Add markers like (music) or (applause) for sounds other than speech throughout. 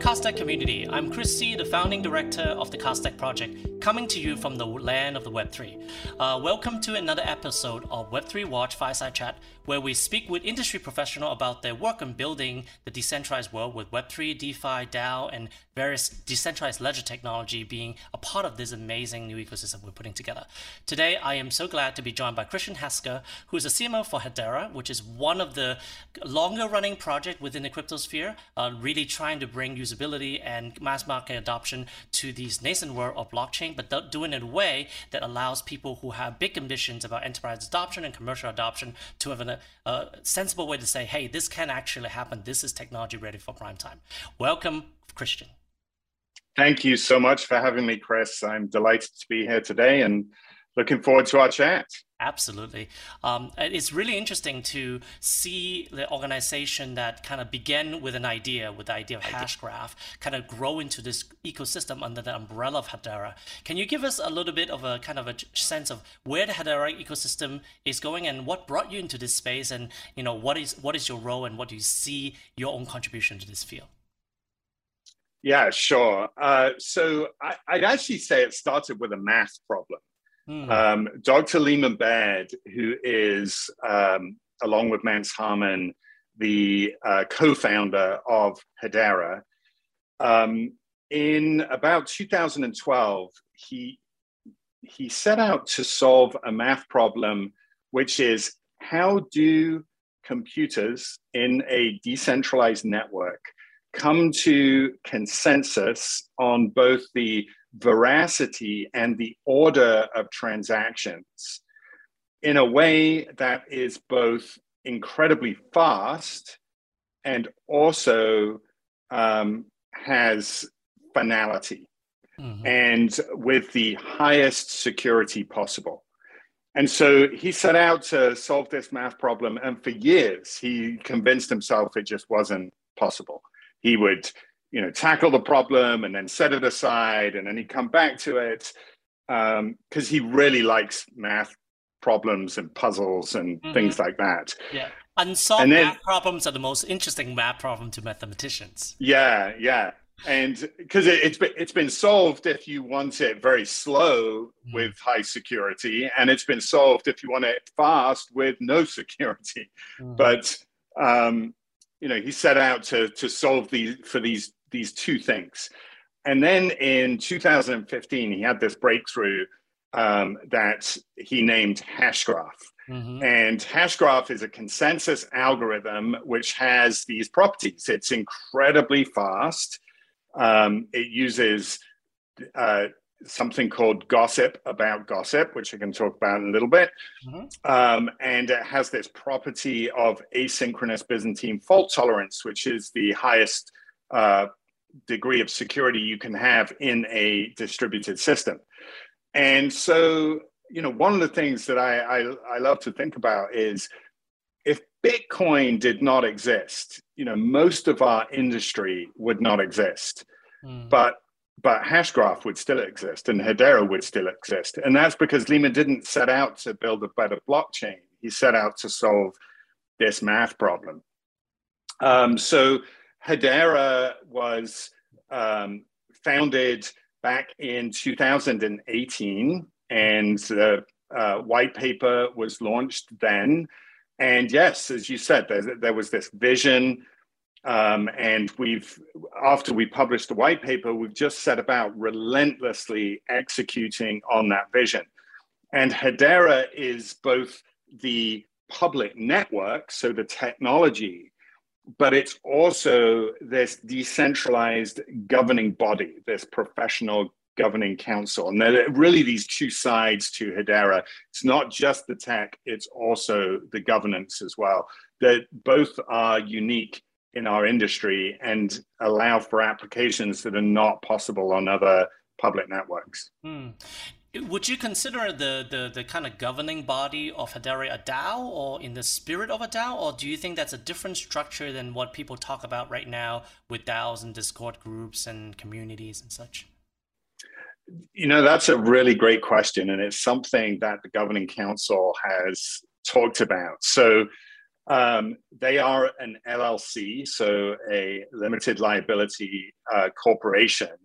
Hello, Cardstack community. I'm Chris Tse, the founding director of the Cardstack Project, coming to you from the land of the Web3. Uh, welcome to another episode of Web3 Watch Fireside Chat, where we speak with industry professionals about their work on building the decentralized world with Web3, DeFi, DAO, and various decentralized ledger technology being a part of this amazing new ecosystem we're putting together. Today, I am so glad to be joined by Christian Hasker, who is a CMO for Hedera, which is one of the longer running projects within the cryptosphere, uh, really trying to bring usability and mass market adoption to these nascent world of blockchain, but doing it in a way that allows people who have big ambitions about enterprise adoption and commercial adoption to have a, a uh, sensible way to say, hey, this can actually happen. This is technology ready for prime time. Welcome, Christian. Thank you so much for having me, Chris. I'm delighted to be here today and looking forward to our chat. Absolutely. Um, it's really interesting to see the organization that kind of began with an idea, with the idea of Hashgraph, kind of grow into this ecosystem under the umbrella of Hedera. Can you give us a little bit of a kind of a sense of where the Hedera ecosystem is going and what brought you into this space and, you know, what is, what is your role and what do you see your own contribution to this field? Yeah, sure. Uh, so I, would actually say it started with a math problem. Mm. Um, Dr. Leemon Baird, who is, um, along with Mance Harmon, the uh, co founder of Hedera, um, in about 2012, he, he set out to solve a math problem, which is how do computers in a decentralized network come to consensus on both the veracity and the order of transactions in a way that is both incredibly fast and also um, has finality mm-hmm. and with the highest security possible. And so he set out to solve this math problem, and for years he convinced himself it just wasn't possible. He would you know tackle the problem and then set it aside and then he'd come back to it because um, he really likes math problems and puzzles and mm-hmm. things like that yeah unsolved and then, math problems are the most interesting math problem to mathematicians yeah yeah and because it, has been it's been solved if you want it very slow mm. with high security and it's been solved if you want it fast with no (laughs) security mm. but um, you know he set out to to solve these for these these two things. And then in 2015, he had this breakthrough um, that he named Hashgraph. Mm-hmm. And Hashgraph is a consensus algorithm which has these properties. It's incredibly fast. Um, it uses uh, something called gossip about gossip, which I can talk about in a little bit. Mm-hmm. Um, and it has this property of asynchronous Byzantine fault tolerance, which is the highest uh, degree of security you can have in a distributed system. And so, you know, one of the things that I, I, I love to think about is if Bitcoin did not exist, you know, most of our industry would not exist. Mm. But but Hashgraph would still exist and Hedera would still exist. And that's because Leemon didn't set out to build a better blockchain. He set out to solve this math problem. Um, so Hedera was um, founded back in 2018, and the uh, white paper was launched then. And yes, as you said, there, there was this vision. Um, and we've, after we published the white paper, we've just set about relentlessly executing on that vision. And Hedera is both the public network, so the technology but it's also this decentralized governing body, this professional governing council. And there are really these two sides to Hedera. It's not just the tech, it's also the governance as well. That both are unique in our industry and allow for applications that are not possible on other public networks. Hmm. Would you consider the, the, the kind of governing body of Hedera a DAO or in the spirit of a DAO? Or do you think that's a different structure than what people talk about right now with DAOs and Discord groups and communities and such? You know, that's a really great question. And it's something that the governing council has talked about. So Um, they are an LLC, so a limited liability uh, corporation,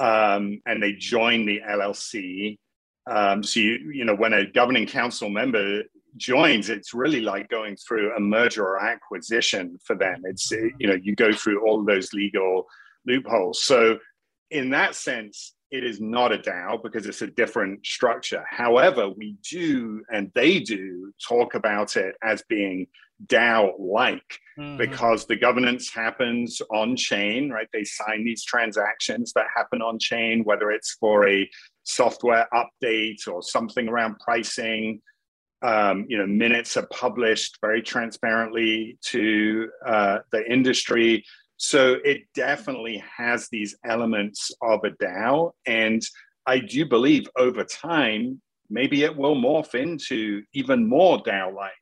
um, and they join the LLC. Um, so you you know when a governing council member joins, it's really like going through a merger or acquisition for them. It's you know you go through all those legal loopholes. So in that sense, it is not a DAO because it's a different structure. However, we do and they do talk about it as being DAO like mm-hmm. because the governance happens on chain, right? They sign these transactions that happen on chain, whether it's for a software update or something around pricing. Um, you know, minutes are published very transparently to uh, the industry. So it definitely has these elements of a DAO. And I do believe over time, maybe it will morph into even more DAO like.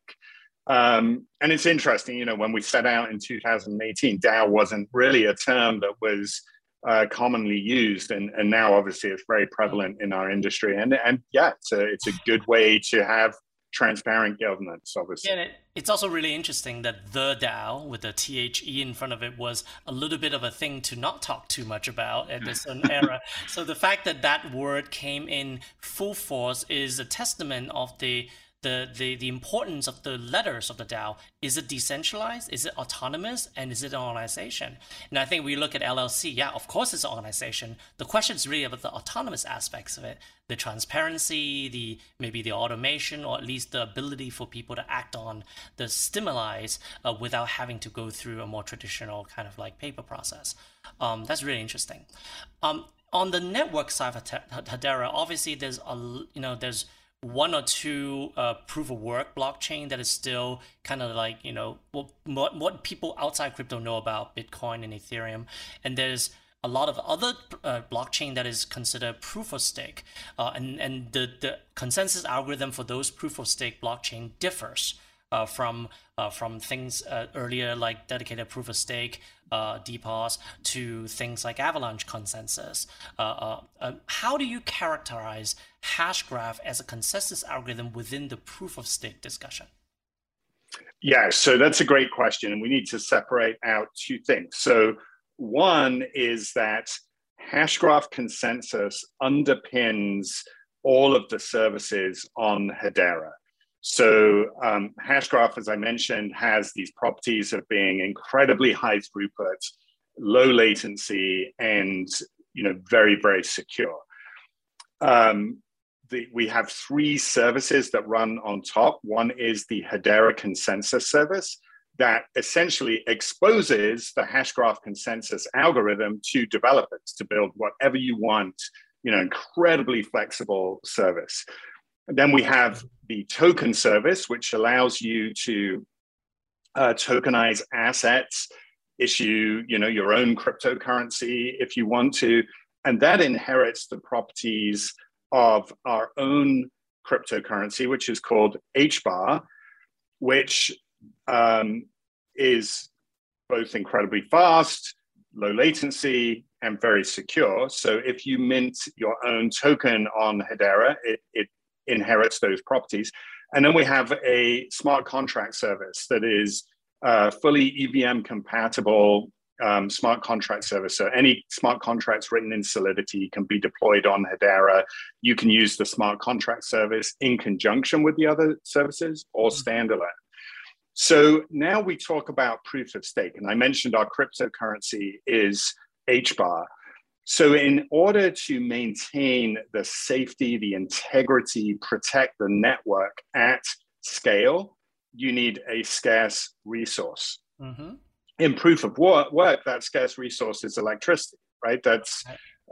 Um, and it's interesting, you know, when we set out in 2018, DAO wasn't really a term that was uh, commonly used, and, and now obviously it's very prevalent in our industry. And and yeah, it's a it's a good way to have transparent governance, obviously. Yeah, it's also really interesting that the DAO with the THE in front of it was a little bit of a thing to not talk too much about at this (laughs) era. So the fact that that word came in full force is a testament of the the, the, the importance of the letters of the DAO. Is it decentralized? Is it autonomous? And is it an organization? And I think we look at LLC, yeah, of course it's an organization. The question is really about the autonomous aspects of it, the transparency, the maybe the automation, or at least the ability for people to act on the stimuli uh, without having to go through a more traditional kind of like paper process. Um, that's really interesting. Um, on the network side of Hedera, obviously there's a you know there's one or two uh, proof of work blockchain that is still kind of like you know what, what what people outside crypto know about Bitcoin and Ethereum, and there's a lot of other uh, blockchain that is considered proof of stake, uh, and and the the consensus algorithm for those proof of stake blockchain differs uh, from uh, from things uh, earlier like delegated proof of stake uh, DPoS to things like Avalanche consensus. Uh, uh, um, how do you characterize Hashgraph as a consensus algorithm within the proof of stake discussion? Yeah, so that's a great question. And we need to separate out two things. So, one is that Hashgraph consensus underpins all of the services on Hedera. So um, Hashgraph, as I mentioned, has these properties of being incredibly high throughput, low latency, and you know very very secure. Um, the, we have three services that run on top. One is the Hedera consensus service that essentially exposes the Hashgraph consensus algorithm to developers to build whatever you want. You know, incredibly flexible service. Then we have the token service, which allows you to uh, tokenize assets, issue you know your own cryptocurrency if you want to, and that inherits the properties of our own cryptocurrency, which is called HBAR, which um, is both incredibly fast, low latency, and very secure. So if you mint your own token on Hedera, it, it inherits those properties. And then we have a smart contract service that is uh, fully EVM compatible um, smart contract service. So any smart contracts written in Solidity can be deployed on Hedera. You can use the smart contract service in conjunction with the other services or mm-hmm. standalone. So now we talk about proof of stake. And I mentioned our cryptocurrency is HBAR. So, in order to maintain the safety, the integrity, protect the network at scale, you need a scarce resource. Mm-hmm. In proof of work, that scarce resource is electricity, right? That's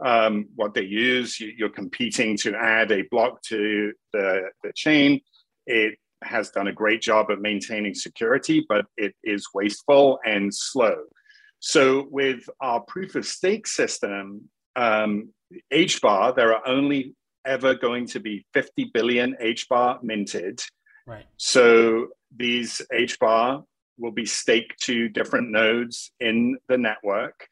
um, what they use. You're competing to add a block to the, the chain. It has done a great job at maintaining security, but it is wasteful and slow. So with our proof of stake system, um, HBAR, there are only ever going to be 50 billion HBAR minted. Right. So these HBAR will be staked to different nodes in the network.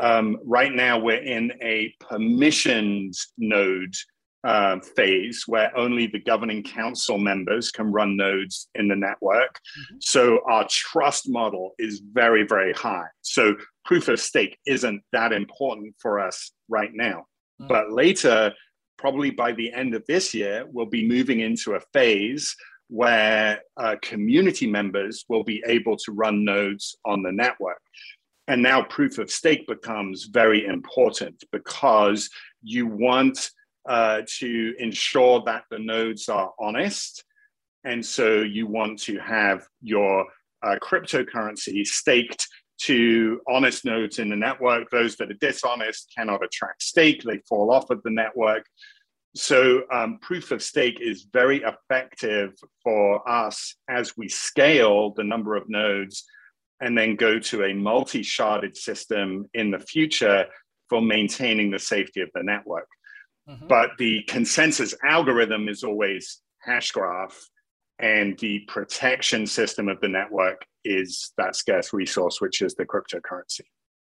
Um, right now, we're in a permissioned node uh, phase where only the governing council members can run nodes in the network. Mm-hmm. So our trust model is very, very high. So proof of stake isn't that important for us right now. Mm-hmm. But later, probably by the end of this year, we'll be moving into a phase where uh, community members will be able to run nodes on the network. And now proof of stake becomes very important because you want uh, to ensure that the nodes are honest. And so you want to have your uh, cryptocurrency staked to honest nodes in the network. Those that are dishonest cannot attract stake, they fall off of the network. So, um, proof of stake is very effective for us as we scale the number of nodes and then go to a multi sharded system in the future for maintaining the safety of the network. Mm-hmm. But the consensus algorithm is always Hashgraph, and the protection system of the network is that scarce resource, which is the cryptocurrency.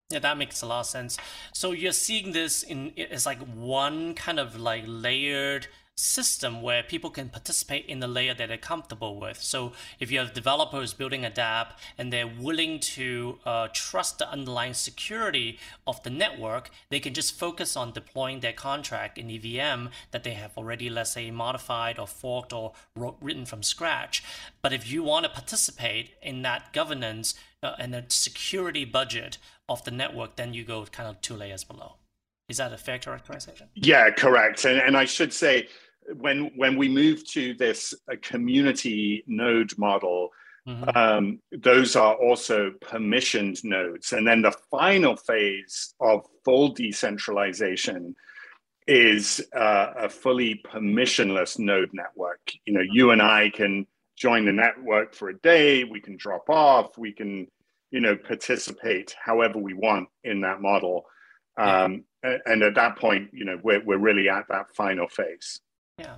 Yeah, that makes a lot of sense. So you're seeing this in it's like one kind of like layered system where people can participate in the layer that they're comfortable with. So if you have developers building a dApp and they're willing to uh, trust the underlying security of the network, they can just focus on deploying their contract in EVM that they have already, let's say, modified or forked or wrote, written from scratch. But if you want to participate in that governance uh, and the security budget of the network, then you go kind of two layers below. Is that a fair characterization? Yeah, correct. And, and I should say, when when we move to this uh, community node model, mm-hmm. um, those are also permissioned nodes, and then the final phase of full decentralization is uh, a fully permissionless node network. You know, you and I can join the network for a day. We can drop off. We can, you know, participate however we want in that model. Um, and at that point, you know, we're, we're really at that final phase. Yeah.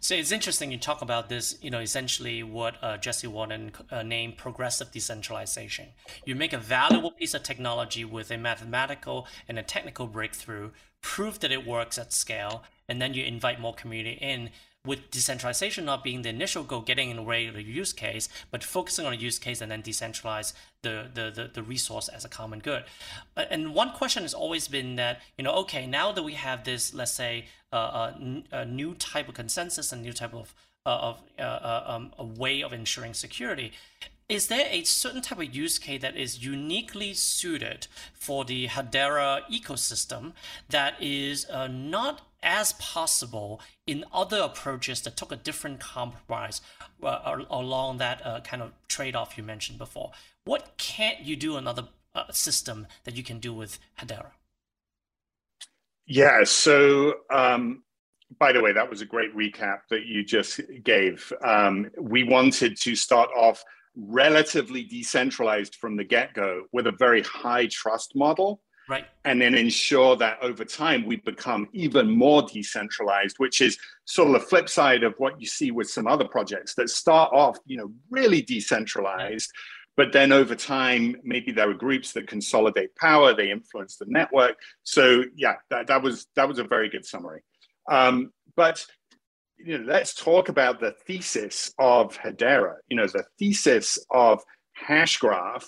So it's interesting you talk about this, you know, essentially what uh, Jesse Walden uh, named progressive decentralization. You make a valuable piece of technology with a mathematical and a technical breakthrough, prove that it works at scale, and then you invite more community in with decentralization not being the initial goal, getting in the way of the use case, but focusing on a use case and then decentralize the, the, the, the, resource as a common good. And one question has always been that, you know, okay, now that we have this, let's say, uh, a, a new type of consensus and new type of, uh, of uh, uh, um, a way of ensuring security, is there a certain type of use case that is uniquely suited for the Hedera ecosystem that is uh, not as possible in other approaches that took a different compromise uh, along that uh, kind of trade-off you mentioned before? What can't you do another uh, system that you can do with Hedera? Yeah, so um, by the way, that was a great recap that you just gave. Um, we wanted to start off relatively decentralized from the get go with a very high trust model. Right. And then ensure that over time we become even more decentralized, which is sort of the flip side of what you see with some other projects that start off, you know, really decentralized. But then over time, maybe there are groups that consolidate power, they influence the network. So yeah, that, that was that was a very good summary. Um, but you know, let's talk about the thesis of Hedera. You know, the thesis of Hashgraph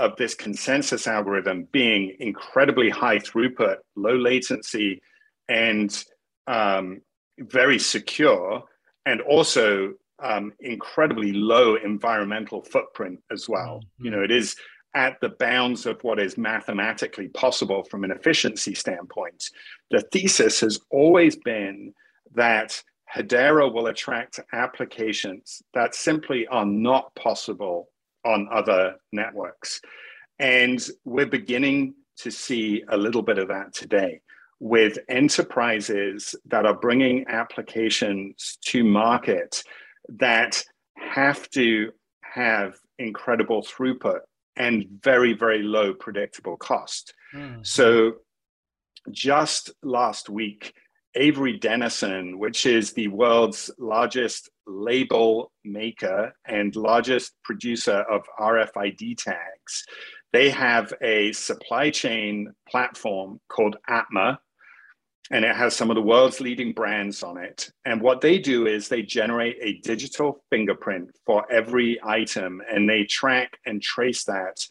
of this consensus algorithm being incredibly high throughput, low latency, and um, very secure, and also um, incredibly low environmental footprint as well. Mm-hmm. You know, it is at the bounds of what is mathematically possible from an efficiency standpoint. The thesis has always been that Hedera will attract applications that simply are not possible on other networks. And we're beginning to see a little bit of that today with enterprises that are bringing applications to market that have to have incredible throughput and very, very low predictable cost. Mm. So just last week, Avery Dennison, which is the world's largest label maker and largest producer of RFID tags. They have a supply chain platform called Atma. and it has some of the world's leading brands on it. And what they do is they generate a digital fingerprint for every item, and they track and trace that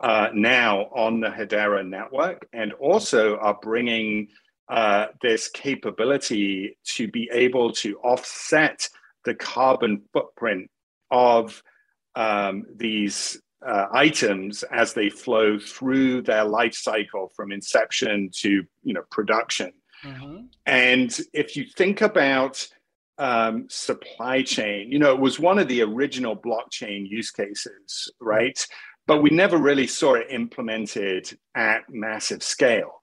uh, now on the Hedera network, and also are bringing uh, this capability to be able to offset the carbon footprint of um, these uh, items as they flow through their life cycle from inception to you know production Mm-hmm. And if you think about um, supply chain, you know, it was one of the original blockchain use cases, right? But we never really saw it implemented at massive scale.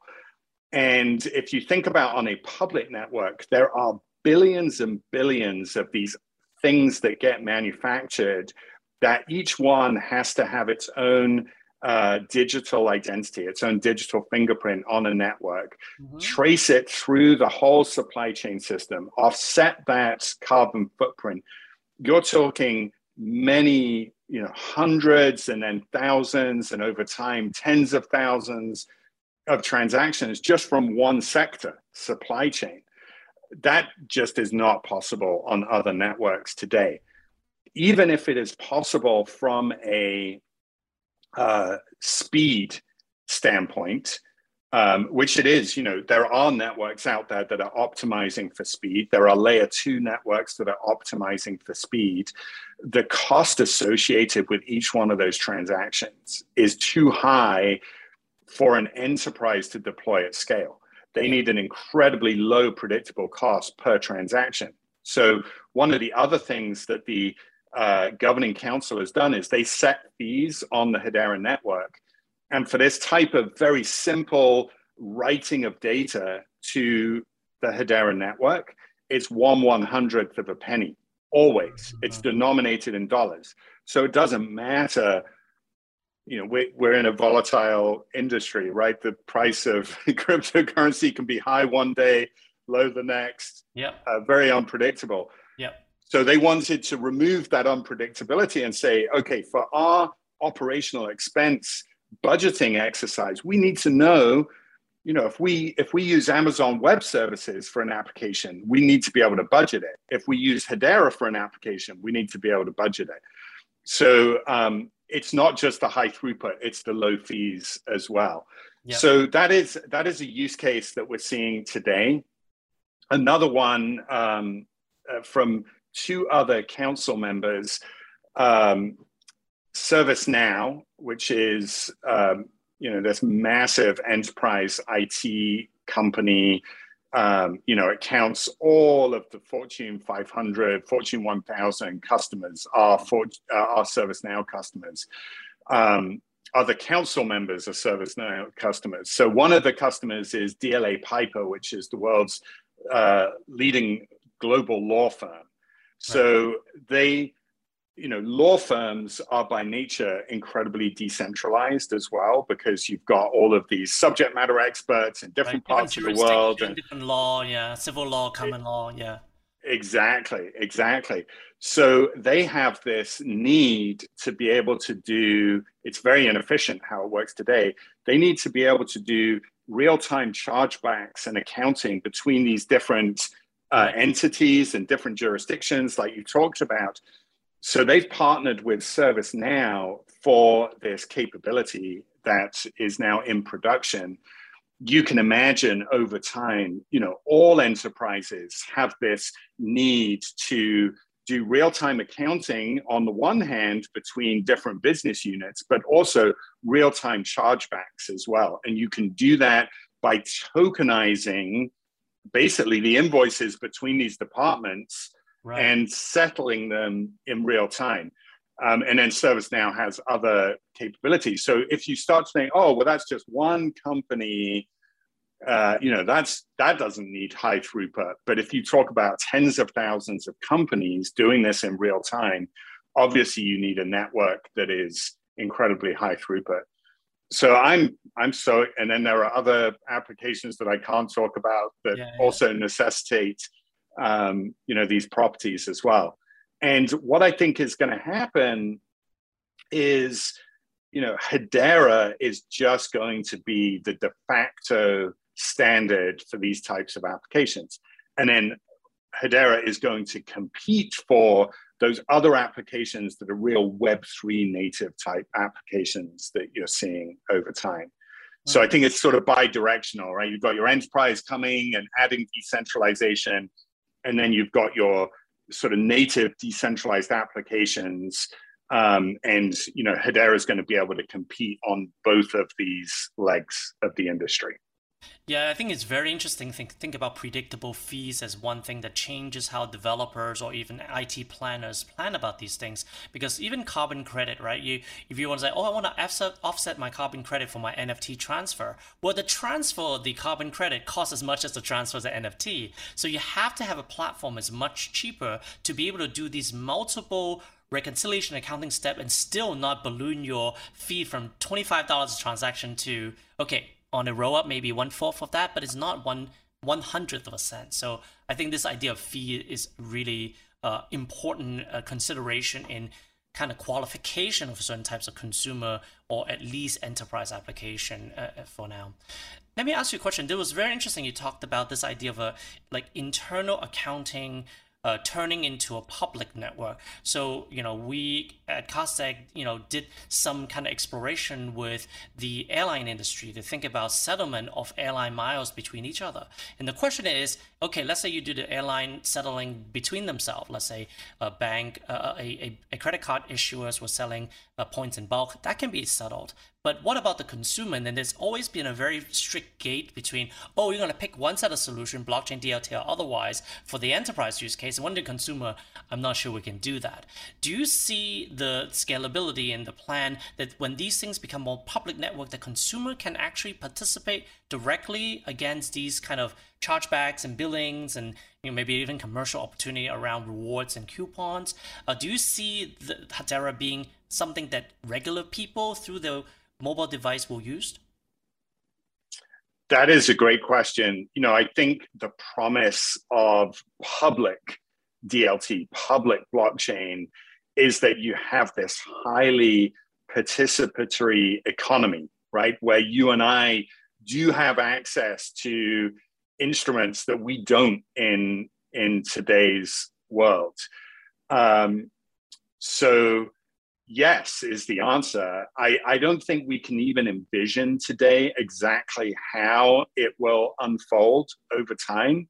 And if you think about on a public network, there are billions and billions of these things that get manufactured that each one has to have its own uh, digital identity, its own digital fingerprint on a network, mm-hmm. trace it through the whole supply chain system, offset that carbon footprint. You're talking many, you know, hundreds and then thousands, and over time, tens of thousands of transactions just from one sector, supply chain. That just is not possible on other networks today. Even if it is possible from a uh, speed standpoint, um, which it is, you know, there are networks out there that are optimizing for speed. There are layer two networks that are optimizing for speed. The cost associated with each one of those transactions is too high for an enterprise to deploy at scale. They need an incredibly low predictable cost per transaction. So, one of the other things that the uh, governing council has done is they set fees on the Hedera network. And for this type of very simple writing of data to the Hedera network, it's one one hundredth of a penny, always. It's denominated in dollars. So it doesn't matter. You know, we're, we're in a volatile industry, right? The price of (laughs) cryptocurrency can be high one day, low the next. Yeah. Uh, very unpredictable. Yeah. So they wanted to remove that unpredictability and say, okay, for our operational expense budgeting exercise, we need to know, you know, if we if we use Amazon Web Services for an application, we need to be able to budget it. If we use Hedera for an application, we need to be able to budget it. So um, it's not just the high throughput; it's the low fees as well. Yep. So that is that is a use case that we're seeing today. Another one um, uh, from two other council members, um, ServiceNow, which is um, you know this massive enterprise IT company. Um, you know, it counts all of the Fortune 500, Fortune 1000 customers are for uh, are ServiceNow customers. Um, other council members are ServiceNow customers. So one of the customers is DLA Piper, which is the world's uh, leading global law firm. So they, you know, law firms are by nature incredibly decentralized as well because you've got all of these subject matter experts in different right. parts different of the world and different law, yeah, civil law, common it, law, yeah. Exactly, exactly. So they have this need to be able to do, it's very inefficient how it works today. They need to be able to do real time chargebacks and accounting between these different uh, entities and different jurisdictions, like you talked about. So they've partnered with ServiceNow for this capability that is now in production. You can imagine over time, you know, all enterprises have this need to do real-time accounting on the one hand between different business units, but also real-time chargebacks as well. And you can do that by tokenizing basically the invoices between these departments right. and settling them in real time. Um, and then ServiceNow has other capabilities. So if you start to think, oh, well, that's just one company, uh, you know, that's that doesn't need high throughput. But if you talk about tens of thousands of companies doing this in real time, obviously you need a network that is incredibly high throughput so i'm i'm so and then there are other applications that i can't talk about that yeah, yeah. also necessitate um, you know these properties as well and what i think is going to happen is you know hedera is just going to be the de facto standard for these types of applications. And then Hedera is going to compete for those other applications that are real Web3 native type applications that you're seeing over time. So I think it's sort of bi-directional, right? You've got your enterprise coming and adding decentralization, and then you've got your sort of native decentralized applications. Um, and you know, Hedera is going to be able to compete on both of these legs of the industry. Yeah, I think it's very interesting. Think think about predictable fees as one thing that changes how developers or even IT planners plan about these things. Because even carbon credit, right? You if you want to say, oh, I want to offset my carbon credit for my NFT transfer. Well, the transfer the carbon credit costs as much as the transfer of the NFT. So you have to have a platform that's much cheaper to be able to do these multiple reconciliation accounting step and still not balloon your fee from $25 a transaction to okay on a roll up maybe one fourth of that, but it's not one one hundredth of a cent. So I think this idea of fee is really uh, important uh, consideration in kind of qualification of certain types of consumer or at least enterprise application uh, uh for now. Let me ask you a question. It was very interesting. You talked about this idea of a like internal accounting uh, turning into a public network. So, you know, we at Cardstack, you know, did some kind of exploration with the airline industry to think about settlement of airline miles between each other. And the question is, okay, let's say you do the airline settling between themselves. Let's say a bank, uh, a, a, a, credit card issuers were selling uh, points in bulk. That can be settled. But what about the consumer? And then there's always been a very strict gate between, oh, you're going to pick one set of solution, blockchain, DLT, or otherwise for the enterprise use case. And when the consumer, I'm not sure we can do that. Do you see the scalability in the plan that when these things become more public network, the consumer can actually participate directly against these kind of chargebacks and billings and you know, maybe even commercial opportunity around rewards and coupons? Uh, do you see the being something that regular people through the mobile device will use? That is a great question. You know, I think the promise of public DLT, public blockchain, is that you have this highly participatory economy, right? Where you and I do have access to instruments that we don't in in today's world. Um, so yes is the answer. I, I don't think we can even envision today exactly how it will unfold over time.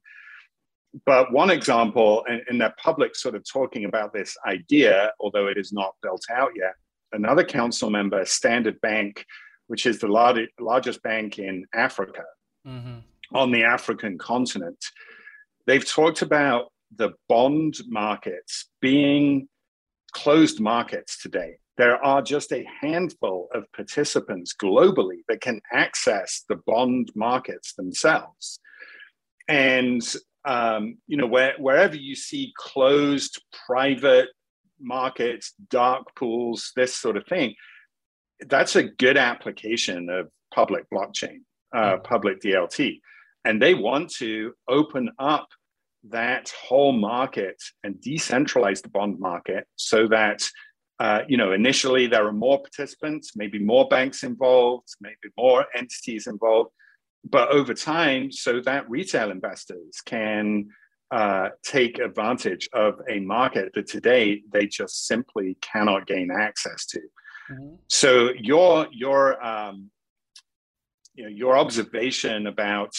But one example, and, and the public sort of talking about this idea, although it is not built out yet, another council member, Standard Bank, which is the large, largest bank in Africa, mm-hmm. on the African continent, they've talked about the bond markets being closed markets today. There are just a handful of participants globally that can access the bond markets themselves. And um, you know, where, wherever you see closed private markets, dark pools, this sort of thing, that's a good application of public blockchain, uh, mm. public DLT. And they want to open up that whole market and decentralize the bond market so that uh, you know initially there are more participants maybe more banks involved maybe more entities involved but over time so that retail investors can uh, take advantage of a market that today they just simply cannot gain access to mm-hmm. so your your um, you know your observation about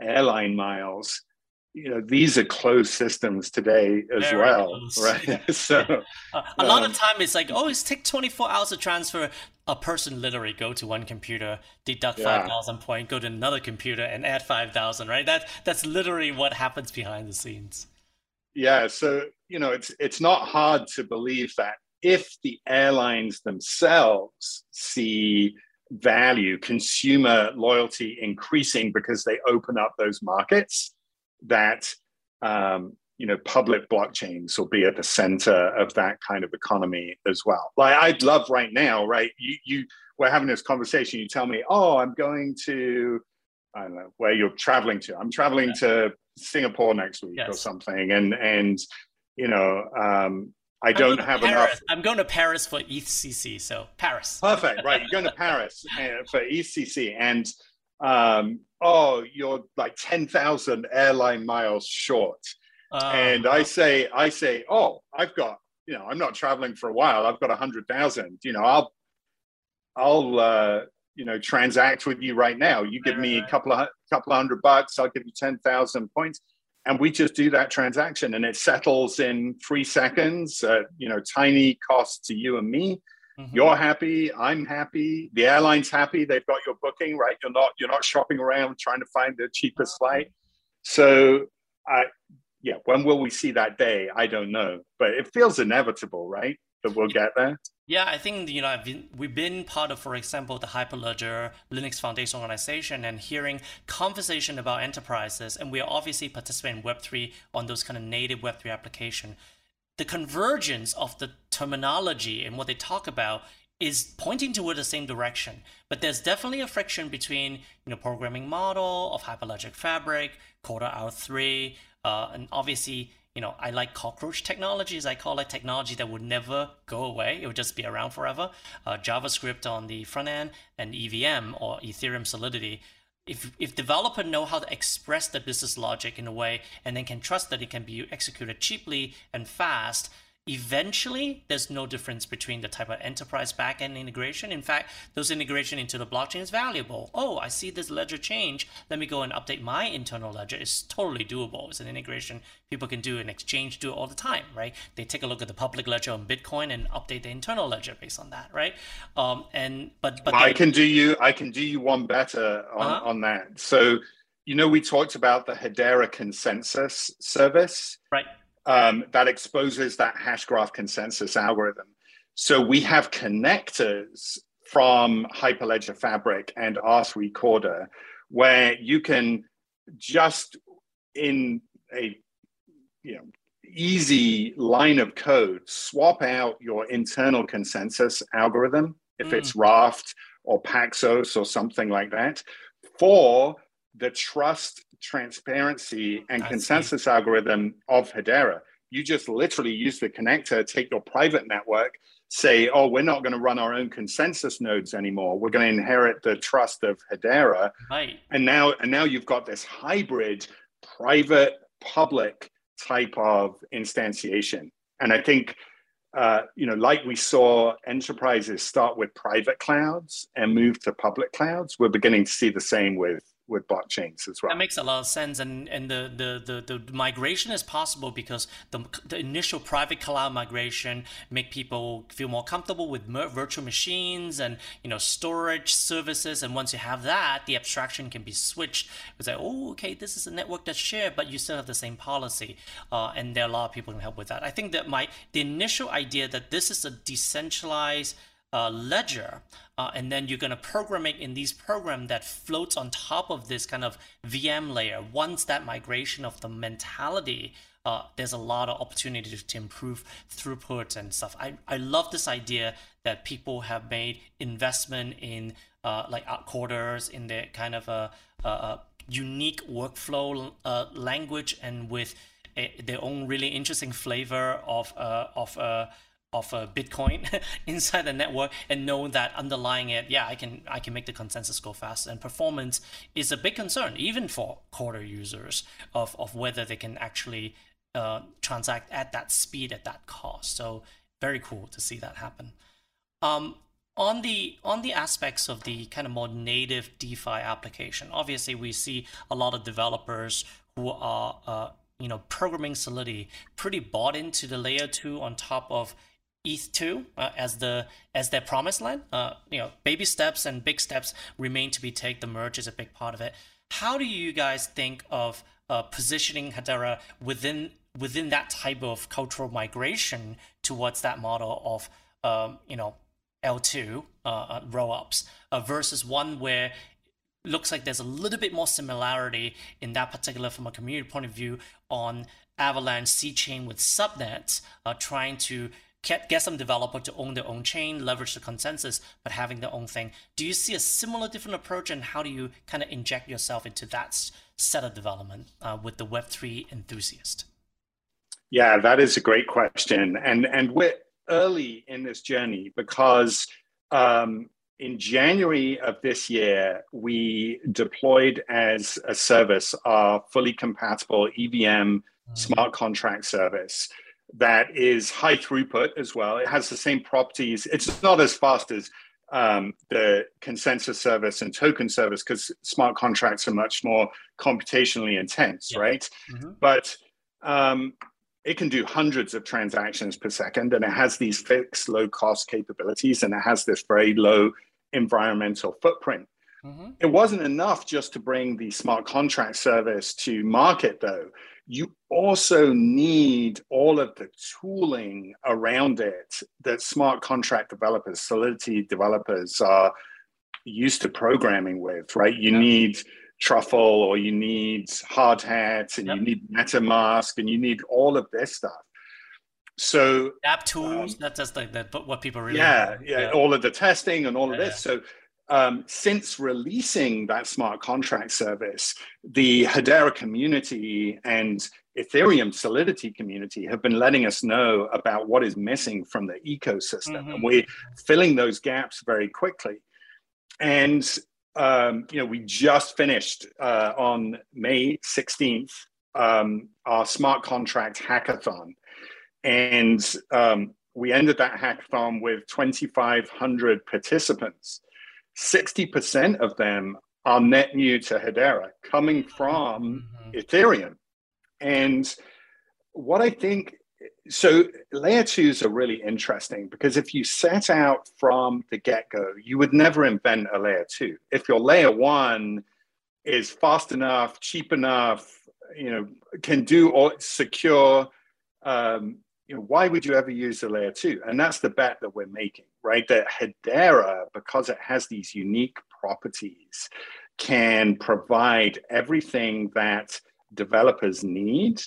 airline miles you know these are closed systems today as Very well close. right? (laughs) So uh, a um, lot of um, time it's like oh it's take 24 hours to transfer. A person literally go to one computer deduct yeah. 5000 point go to another computer and add 5000 right? That that's literally what happens behind the scenes. Yeah so you know it's it's not hard to believe that if the airlines themselves see value consumer loyalty increasing because they open up those markets that um, you know public blockchains will be at the center of that kind of economy as well. Like I'd love right now, right? You you we're having this conversation. You tell me, oh, I'm going to I don't know where you're traveling to. I'm traveling yeah. to Singapore next week yes. or something, and and you know. Um, I I'm don't have Paris. enough. I'm going to Paris for EthCC, so Paris. Perfect, right? You're going to (laughs) Paris uh, for EthCC, and um, oh, you're like 10,000 airline miles short. Uh, and I say, I say, oh, I've got, you know, I'm not traveling for a while. I've got a hundred thousand, you know, I'll, I'll, uh, you know, transact with you right now. You give me a couple of couple of hundred bucks, I'll give you 10,000 points. And we just do that transaction and it settles in three seconds, uh, you know, tiny cost to you and me. Mm-hmm. You're happy. I'm happy. The airline's happy. They've got your booking, right? You're not you're not shopping around trying to find the cheapest flight. So, I yeah, when will we see that day? I don't know, but it feels inevitable, right? That we'll get there. Yeah, I think you know I've been, we've been part of, for example, the Hyperledger Linux Foundation organization, and hearing conversation about enterprises, and we are obviously participating in Web three on those kind of native Web three application the convergence of the terminology and what they talk about is pointing toward the same direction. But there's definitely a friction between you know programming model of Hyperledger Fabric, Corda R3, uh, and obviously you know I like cockroach technologies. I call it technology that would never go away. It would just be around forever. Uh, JavaScript on the front end and EVM or Ethereum Solidity if if developer know how to express the business logic in a way and then can trust that it can be executed cheaply and fast eventually there's no difference between the type of enterprise backend integration. In fact those integration into the blockchain is valuable. Oh i see this ledger change. Let me go and update my internal ledger. It's totally doable. It's an integration people can do and exchange do it all the time right? They take a look at the public ledger on bitcoin and update the internal ledger based on that right? Um, and but but i can do you i can do you one better on, uh-huh. on that. So you know we talked about the hedera consensus service. Right um, that exposes that hash graph consensus algorithm. So we have connectors from Hyperledger Fabric and R3 Corda where you can just in a you know easy line of code swap out your internal consensus algorithm if mm. it's Raft or Paxos or something like that for the trust transparency and I consensus see. algorithm of Hedera. You just literally use the connector, take your private network, say, oh, we're not going to run our own consensus nodes anymore. We're going to inherit the trust of Hedera. Right. And now, and now you've got this hybrid private public type of instantiation. And I think uh, you know, like we saw enterprises start with private clouds and move to public clouds, we're beginning to see the same with with blockchains as well. That makes a lot of sense, and and the the the, the migration is possible because the, the initial private cloud migration make people feel more comfortable with virtual machines and you know storage services, and once you have that, the abstraction can be switched. It's like, oh, okay, this is a network that's shared, but you still have the same policy, uh, and there are a lot of people can help with that. I think that my the initial idea that this is a decentralized uh, ledger, uh, and then you're going to program it in these program that floats on top of this kind of VM layer. Once that migration of the mentality, uh, there's a lot of opportunity to, improve throughput and stuff. I, I love this idea that people have made investment in uh, like Cordas in their kind of a, a, unique workflow uh, language and with a, their own really interesting flavor of uh, of of a Bitcoin (laughs) inside the network and know that underlying it, yeah, I can I can make the consensus go fast. And performance is a big concern, even for Corda users, of, of whether they can actually uh, transact at that speed at that cost. So very cool to see that happen. Um, on the on the aspects of the kind of more native DeFi application, obviously we see a lot of developers who are uh, you know programming Solidity pretty bought into the layer two on top of ETH2 uh, as the as their promised land. Uh, you know, baby steps and big steps remain to be taken. The merge is a big part of it. How do you guys think of uh, positioning Hedera within within that type of cultural migration towards that model of um, you know L2 uh, uh, roll ups uh, versus one where looks like there's a little bit more similarity in that particular from a community point of view on Avalanche C chain with subnets, uh, trying to get, some developer to own their own chain, leverage the consensus, but having their own thing. Do you see a similar different approach, and how do you kind of inject yourself into that set of development uh, with the Web3 enthusiast? Yeah, that is a great question, and and we're early in this journey because um, in January of this year, we deployed as a service our fully compatible EVM mm-hmm. smart contract service that is high throughput as well. It has the same properties. It's not as fast as um, the consensus service and token service because smart contracts are much more computationally intense, yeah. right? Mm-hmm. But um, it can do hundreds of transactions per second and it has these fixed low cost capabilities and it has this very low environmental footprint. Mm-hmm. It wasn't enough just to bring the smart contract service to market, though. You also need all of the tooling around it that smart contract developers, Solidity developers are used to programming with, right? You need Truffle or you need Hardhats and yep. you need MetaMask and you need all of this stuff. So app tools, um, that's just like that, but what people really yeah, yeah, yeah, all of the testing and all yeah, of this. So um, since releasing that smart contract service, the Hedera community and Ethereum Solidity community have been letting us know about what is missing from the ecosystem, mm-hmm. and we're filling those gaps very quickly. And um, you know, we just finished uh, on May 16th um, our smart contract hackathon. And um, we ended that hackathon with 2,500 participants. 60% of them are net new to Hedera, coming from mm-hmm. Ethereum. And what I think so layer twos are really interesting because if you set out from the get-go you would never invent a layer two if your layer one is fast enough cheap enough you know can do all secure um, you know why would you ever use a layer two and that's the bet that we're making right that hedera because it has these unique properties can provide everything that developers need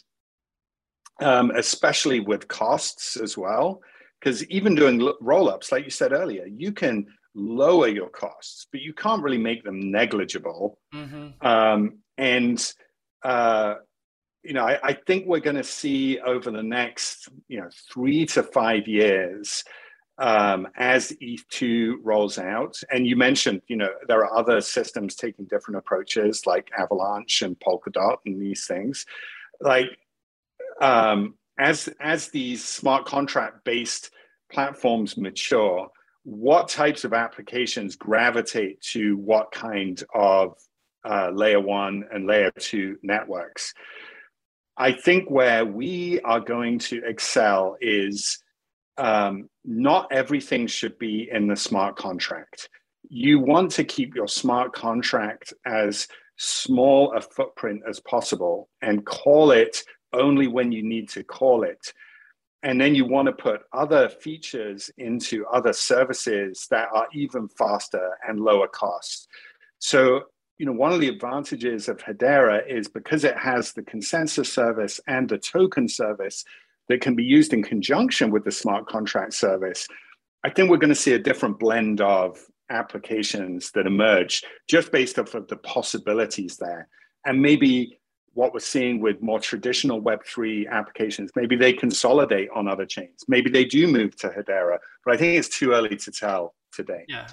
um, especially with costs as well. Because even doing roll ups, like you said earlier, you can lower your costs, but you can't really make them negligible. Mm-hmm. Um, and, uh, you know, I, I think we're going to see over the next, you know, three to five years um, as ETH2 rolls out. And you mentioned, you know, there are other systems taking different approaches like Avalanche and Polkadot and these things. Like um, as as these smart contract based platforms mature, what types of applications gravitate to what kind of uh, layer one and layer two networks? I think where we are going to excel is um, not everything should be in the smart contract. You want to keep your smart contract as small a footprint as possible and call it only when you need to call it. And then you want to put other features into other services that are even faster and lower cost. So, you know, one of the advantages of Hedera is because it has the consensus service and the token service that can be used in conjunction with the smart contract service. I think we're going to see a different blend of applications that emerge just based off of the possibilities there. And maybe what we're seeing with more traditional Web3 applications. Maybe they consolidate on other chains. Maybe they do move to Hedera, but I think it's too early to tell today. Yeah.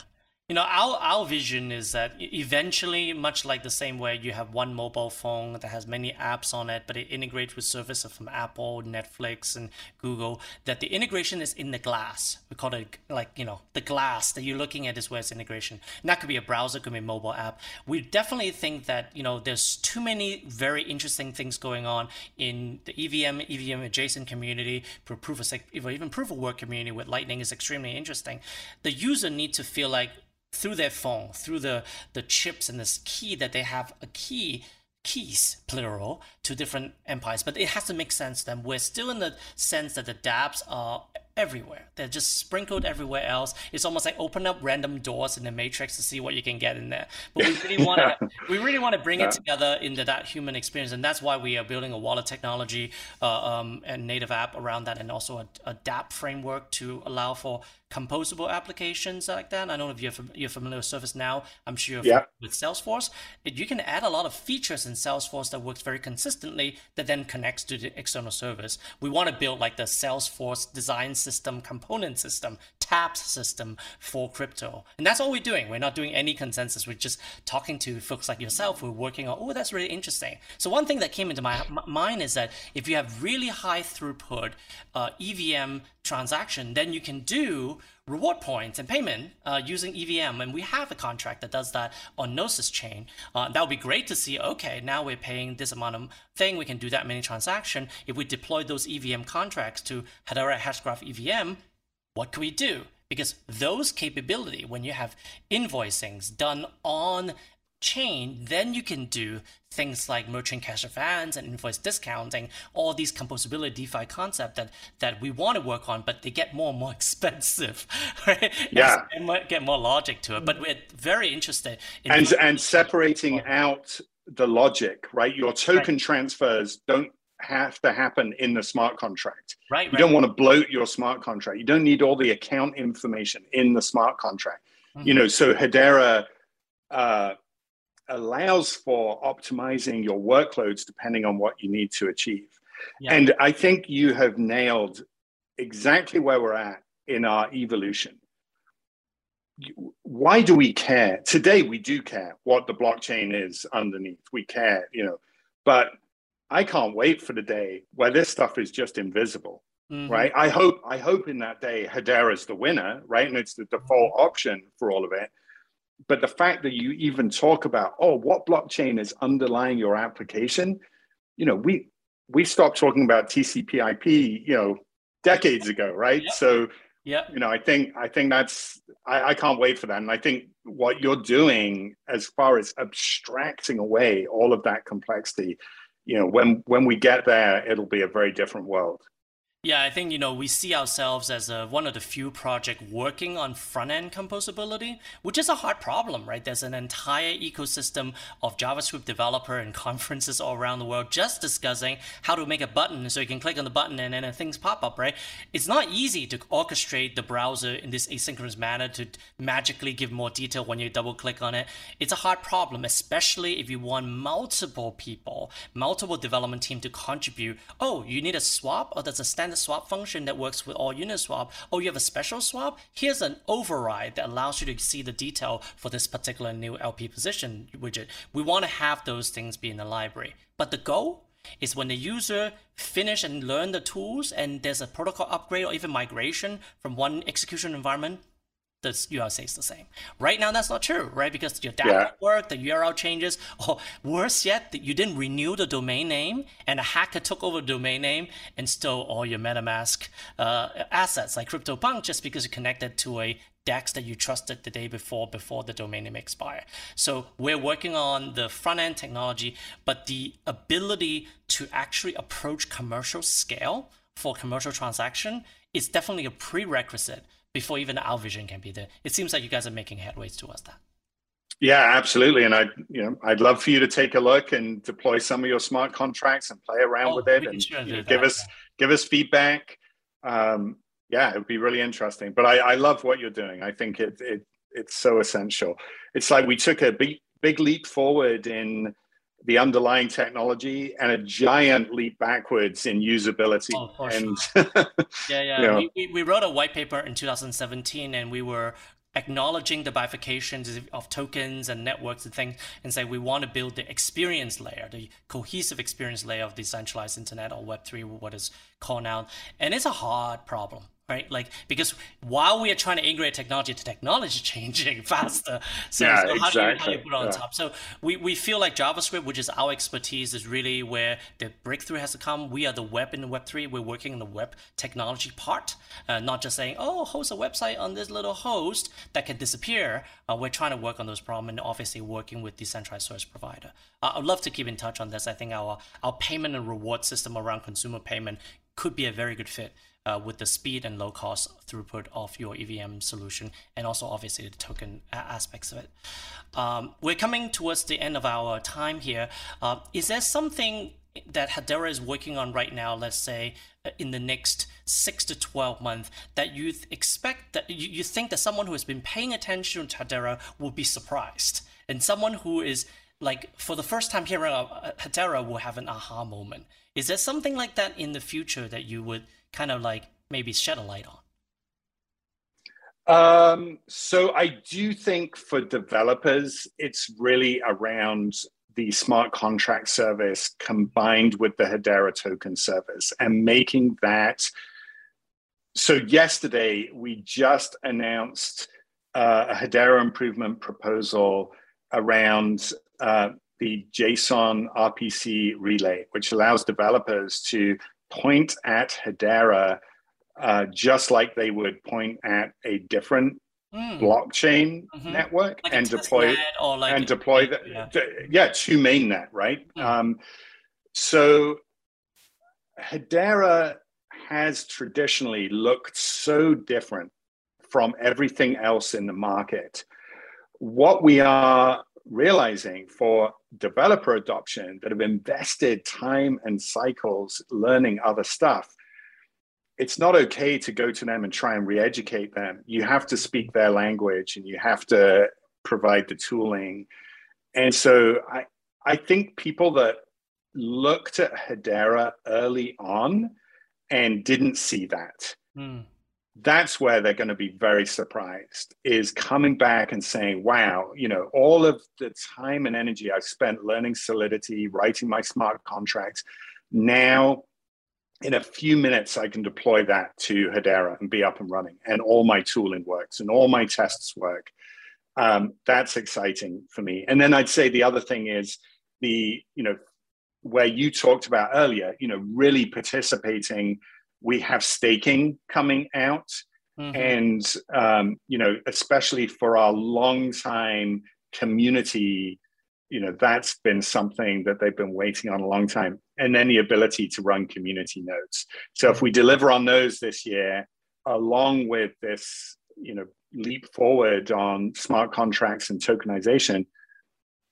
You know, our, our vision is that eventually, much like the same way you have one mobile phone that has many apps on it, but it integrates with services from Apple, Netflix, and Google, that the integration is in the glass. We call it like, you know, the glass that you're looking at is where it's integration. And that could be a browser, could be a mobile app. We definitely think that, you know, there's too many very interesting things going on in the EVM, EVM adjacent community, proof of, even proof of work community with Lightning is extremely interesting. The user need to feel like through their phone, through the, the chips and this key that they have a key, keys, plural, to different empires. But it has to make sense to them. We're still in the sense that the dApps are everywhere. They're just sprinkled everywhere else. It's almost like open up random doors in the matrix to see what you can get in there. But we really (laughs) want to we really want to bring it together into that human experience, and that's why we are building a wallet technology uh, um, and native app around that, and also a, a dApp framework to allow for composable applications like that. I don't know if you're, you're familiar with ServiceNow. I'm sure you're yeah. with Salesforce. You can add a lot of features in Salesforce that works very consistently that then connects to the external service. We want to build like the Salesforce design system, component system, tapped system for crypto. And that's all we're doing. We're not doing any consensus. We're just talking to folks like yourself who are working on, oh, that's really interesting. So one thing that came into my mind is that if you have really high throughput uh, EVM transaction, then you can do reward points and payment uh, using EVM. And we have a contract that does that on Gnosis chain. Uh, that would be great to see, okay, now we're paying this amount of thing. We can do that many transaction. If we deploy those EVM contracts to Hedera Hashgraph EVM, what can we do? Because those capability, when you have invoicings done on chain, then you can do things like merchant cash advance and invoice discounting, all these composability DeFi concept that that we want to work on, but they get more and more (laughs) expensive, right? Yeah, and get more logic to it. But we're very interested in and and separating out the logic, right? Your token right. transfers don't have to happen in the smart contract. Right. You right. don't want to bloat your smart contract. You don't need all the account information in the smart contract. Mm-hmm. You know, so Hedera uh, allows for optimizing your workloads depending on what you need to achieve. Yeah. And I think you have nailed exactly where we're at in our evolution. Why do we care? Today we do care what the blockchain is underneath. We care, you know, but I can't wait for the day where this stuff is just invisible. Mm-hmm. Right. I hope I hope in that day Hedera is the winner, right? And it's the default option for all of it but the fact that you even talk about oh what blockchain is underlying your application you know we we stopped talking about tcp/ip you know decades ago right? Yep. so yeah you know i think i think that's I, I can't wait for that. And i think what you're doing as far as abstracting away all of that complexity you know when when we get there it'll be a very different world yeah, I think you know we see ourselves as a, one of the few project working on front end composability, which is a hard problem, right? There's an entire ecosystem of JavaScript developer and (laughs) conferences all around the world just discussing how to make a button so you can click on the button and then things pop up, right? It's not easy to orchestrate the browser in this asynchronous manner to magically give more detail when you double click on it. It's a hard problem, especially if you want multiple people, multiple development team to contribute. Oh, you need a swap, oh, or there's a standard swap function that works with all Uniswap. Oh, you have a special swap? Here's an override that allows you to see the detail for this particular new LP position widget. We want to have those things be in the library. But the goal is when the user finish and learn the tools and there's a protocol upgrade or even migration from one execution environment the URL stays the same. Right now, that's not true, right? Because your data yeah. work, the URL changes, or worse yet, you didn't renew the domain name, and a hacker took over the domain name and stole all your MetaMask uh, assets, like CryptoPunk, just because you connected to a DEX that you trusted the day before, before the domain name expired. So we're working on the front end technology, but the ability to actually approach commercial scale for commercial transaction is definitely a prerequisite before even our vision can be there. It seems like you guys are making headways towards that. Yeah, absolutely. And I, you know, I'd love for you to take a look and deploy some of your smart contracts and play around oh, with it and sure you know, give us give us feedback. Um, yeah, it would be really interesting. But I, I love what you're doing. I think it, it it's so essential. It's like we took a big big leap forward in the underlying technology and a giant leap backwards in usability. Oh, and (laughs) yeah, yeah. You know. we, we wrote a white paper in 2017 and we were acknowledging the bifurcations of tokens and networks and things and say we want to build the experience layer, the cohesive experience layer of decentralized internet or Web3, what is called now. And it's a hard problem right? Like because while we are trying to integrate technology, the technology is (laughs) changing faster. So, yeah, so how, exactly. do you, how do you put it on yeah. top? So we, we feel like JavaScript, which is our expertise, is really where the breakthrough has to come. We are the web in the Web three. We're working in the web technology part, uh, not just saying, oh, host a website on this little host that can disappear. Uh, we're trying to work on those problems and obviously working with decentralized service provider. Uh, I'd love to keep in touch on this. I think our our payment and reward system around consumer payment could be a very good fit uh, with the speed and low cost throughput of your EVM solution, and also obviously the token aspects of it. Um, we're coming towards the end of our time here. Uh, is there something that Hedera is working on right now, let's say uh, in the next six to 12 months, that you expect that you, you think that someone who has been paying attention to Hedera will be surprised, and someone who is like for the first time hearing of Hedera will have an aha moment. Is there something like that in the future that you would kind of like maybe shed a light on? Um, so I do think for developers, it's really around the smart contract service combined with the Hedera token service and making that. So yesterday we just announced uh, a Hedera improvement proposal around uh, the JSON RPC relay, which allows developers to point at Hedera uh, just like they would point at a different mm. blockchain mm-hmm. network like and deploy like and deploy the yeah. yeah to mainnet, right? Mm. Um, so Hedera has traditionally looked so different from everything else in the market. What we are realizing for developer adoption that have invested time and cycles learning other stuff it's not okay to go to them and try and re-educate them you have to speak their language and you have to provide the tooling and so i i think people that looked at hedera early on and didn't see that mm. That's where they're going to be very surprised is coming back and saying wow you know all of the time and energy i've spent learning solidity writing my smart contracts now in a few minutes, I can deploy that to Hedera and be up and running, and all my tooling works and all my tests work. Um, that's exciting for me. And then I'd say the other thing is the, you know, where you talked about earlier, you know, really participating. We have staking coming out. Mm-hmm. And, um, you know, especially for our long time community you know that's been something that they've been waiting on a long time and then the ability to run community nodes so if we deliver on those this year along with this you know leap forward on smart contracts and tokenization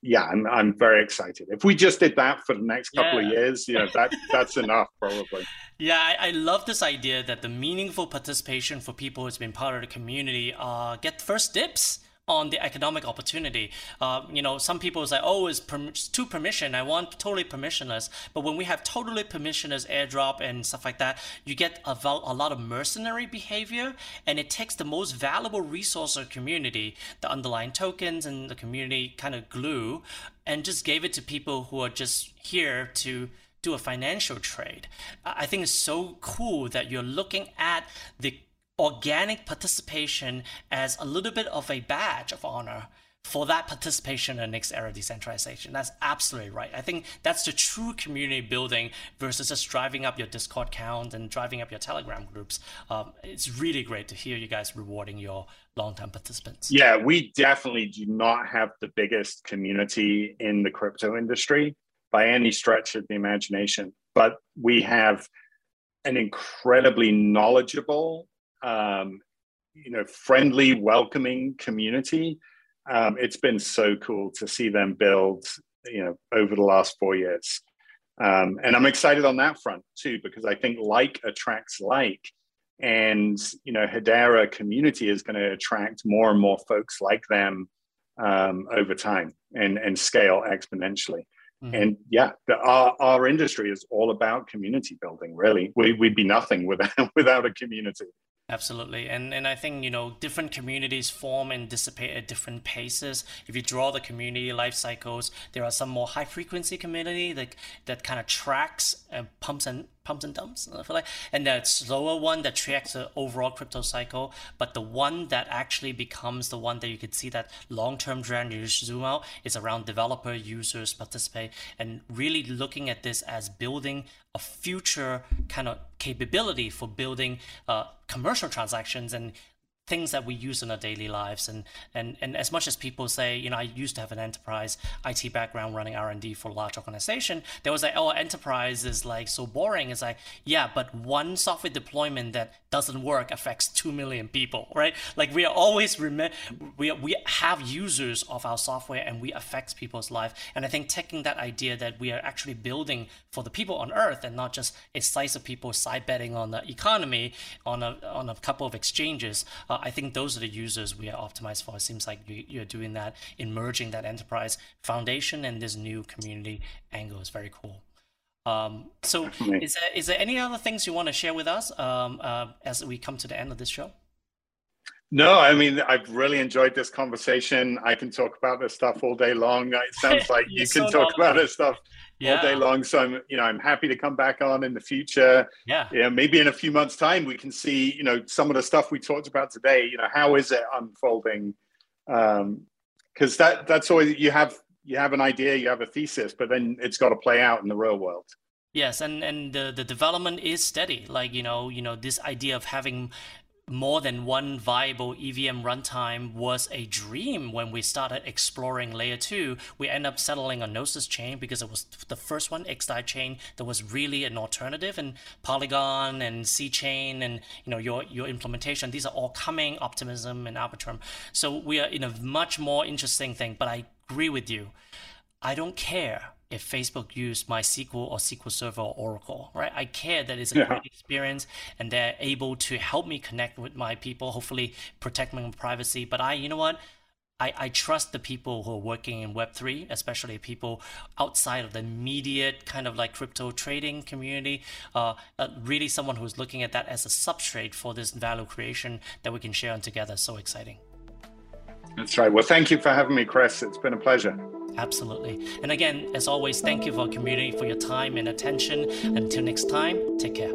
yeah i'm, I'm very excited. If we just did that for the next couple yeah. of years you know that that's (laughs) enough probably. Yeah I, I, love this idea that the meaningful participation for people who's been part of the community uh, get first dips on the economic opportunity. Uh, you know, some people say, "Oh, it's perm- too permission. I want totally permissionless." But when we have totally permissionless airdrop and stuff like that, you get a, a lot of mercenary behavior, and it takes the most valuable resource of community, the underlying tokens and the community kind of glue, and just gave it to people who are just here to do a financial trade. I think it's so cool that you're looking at the organic participation as a little bit of a badge of honor for that participation in the next era decentralization. That's absolutely right. I think that's the true community building versus just driving up your Discord count and driving up your Telegram groups. Um, it's really great to hear you guys rewarding your long-term participants. Yeah, we definitely do not have the biggest community in the crypto industry by any stretch of the imagination, but we have an incredibly knowledgeable um, you know, friendly, welcoming community. Um, it's been so cool to see them build, you know, over the last four years. Um, and I'm excited on that front too, because I think like attracts like. And, you know, Hedera community is going to attract more and more folks like them um, over time and, and scale exponentially. Mm-hmm. And yeah, the, our, our industry is all about community building, really. We, we'd be nothing without, (laughs) without a community. Absolutely. And and I think, you know, different communities form and dissipate at different paces. If you draw the community life cycles, there are some more high frequency community that that kind of tracks and pumps and pumps and dumps. I feel like, and that slower one that tracks the overall crypto cycle, but the one that actually becomes the one that you could see that long-term trend. You zoom out is around developer users participate and really looking at this as building a future kind of capability for building uh, commercial transactions and things that we use in our daily lives. And and and as much as people say you know i used to have an enterprise it background running r&d for a large organization there was like oh enterprise is like so boring. It's like yeah but one software deployment that doesn't work affects 2 million people right like we are always rem- we, we have users of our software and we affect people's life and i think taking that idea that we are actually building for the people on earth and not just a slice of people side betting on the economy on a on a couple of exchanges uh, I think those are the users we are optimized for. It seems like you, are doing that in merging that enterprise foundation and this new community angle is very cool. Um, so, Definitely. is there, is there any other things you want to share with us um, uh, as we come to the end of this show? No, I mean, I've really enjoyed this conversation. I can talk about this stuff all day long. It sounds (laughs) like you can so talk about this stuff yeah. all day long. So I'm, you know, I'm happy to come back on in the future. Yeah. Yeah. Maybe in a few months' time, we can see, you know, some of the stuff we talked about today. You know, how is it unfolding? Um, because that that's always you have you have an idea, you have a thesis, but then it's got to play out in the real world. Yes, and and the the development is steady. Like you know, you know, this idea of having more than one viable EVM runtime was a dream when we started exploring layer two. We end up settling on Gnosis chain because it was the first one, XDAI chain, that was really an alternative. And Polygon and C chain and you know your your implementation, these are all coming, Optimism and Arbitrum. So we are in a much more interesting thing. But I agree with you. I don't care if Facebook use MySQL or SQL Server or Oracle, right? I care that it's a yeah. great experience and they're able to help me connect with my people, hopefully protect my privacy. But I, you know what? I, I trust the people who are working in Web3, especially people outside of the immediate kind of like crypto trading community. Uh, uh, really, someone who's looking at that as a substrate for this value creation that we can share on together. So exciting. That's right. Well, thank you for having me, Chris. It's been a pleasure. Absolutely. And again, as always, thank you for our community for your time and attention. Until next time, take care.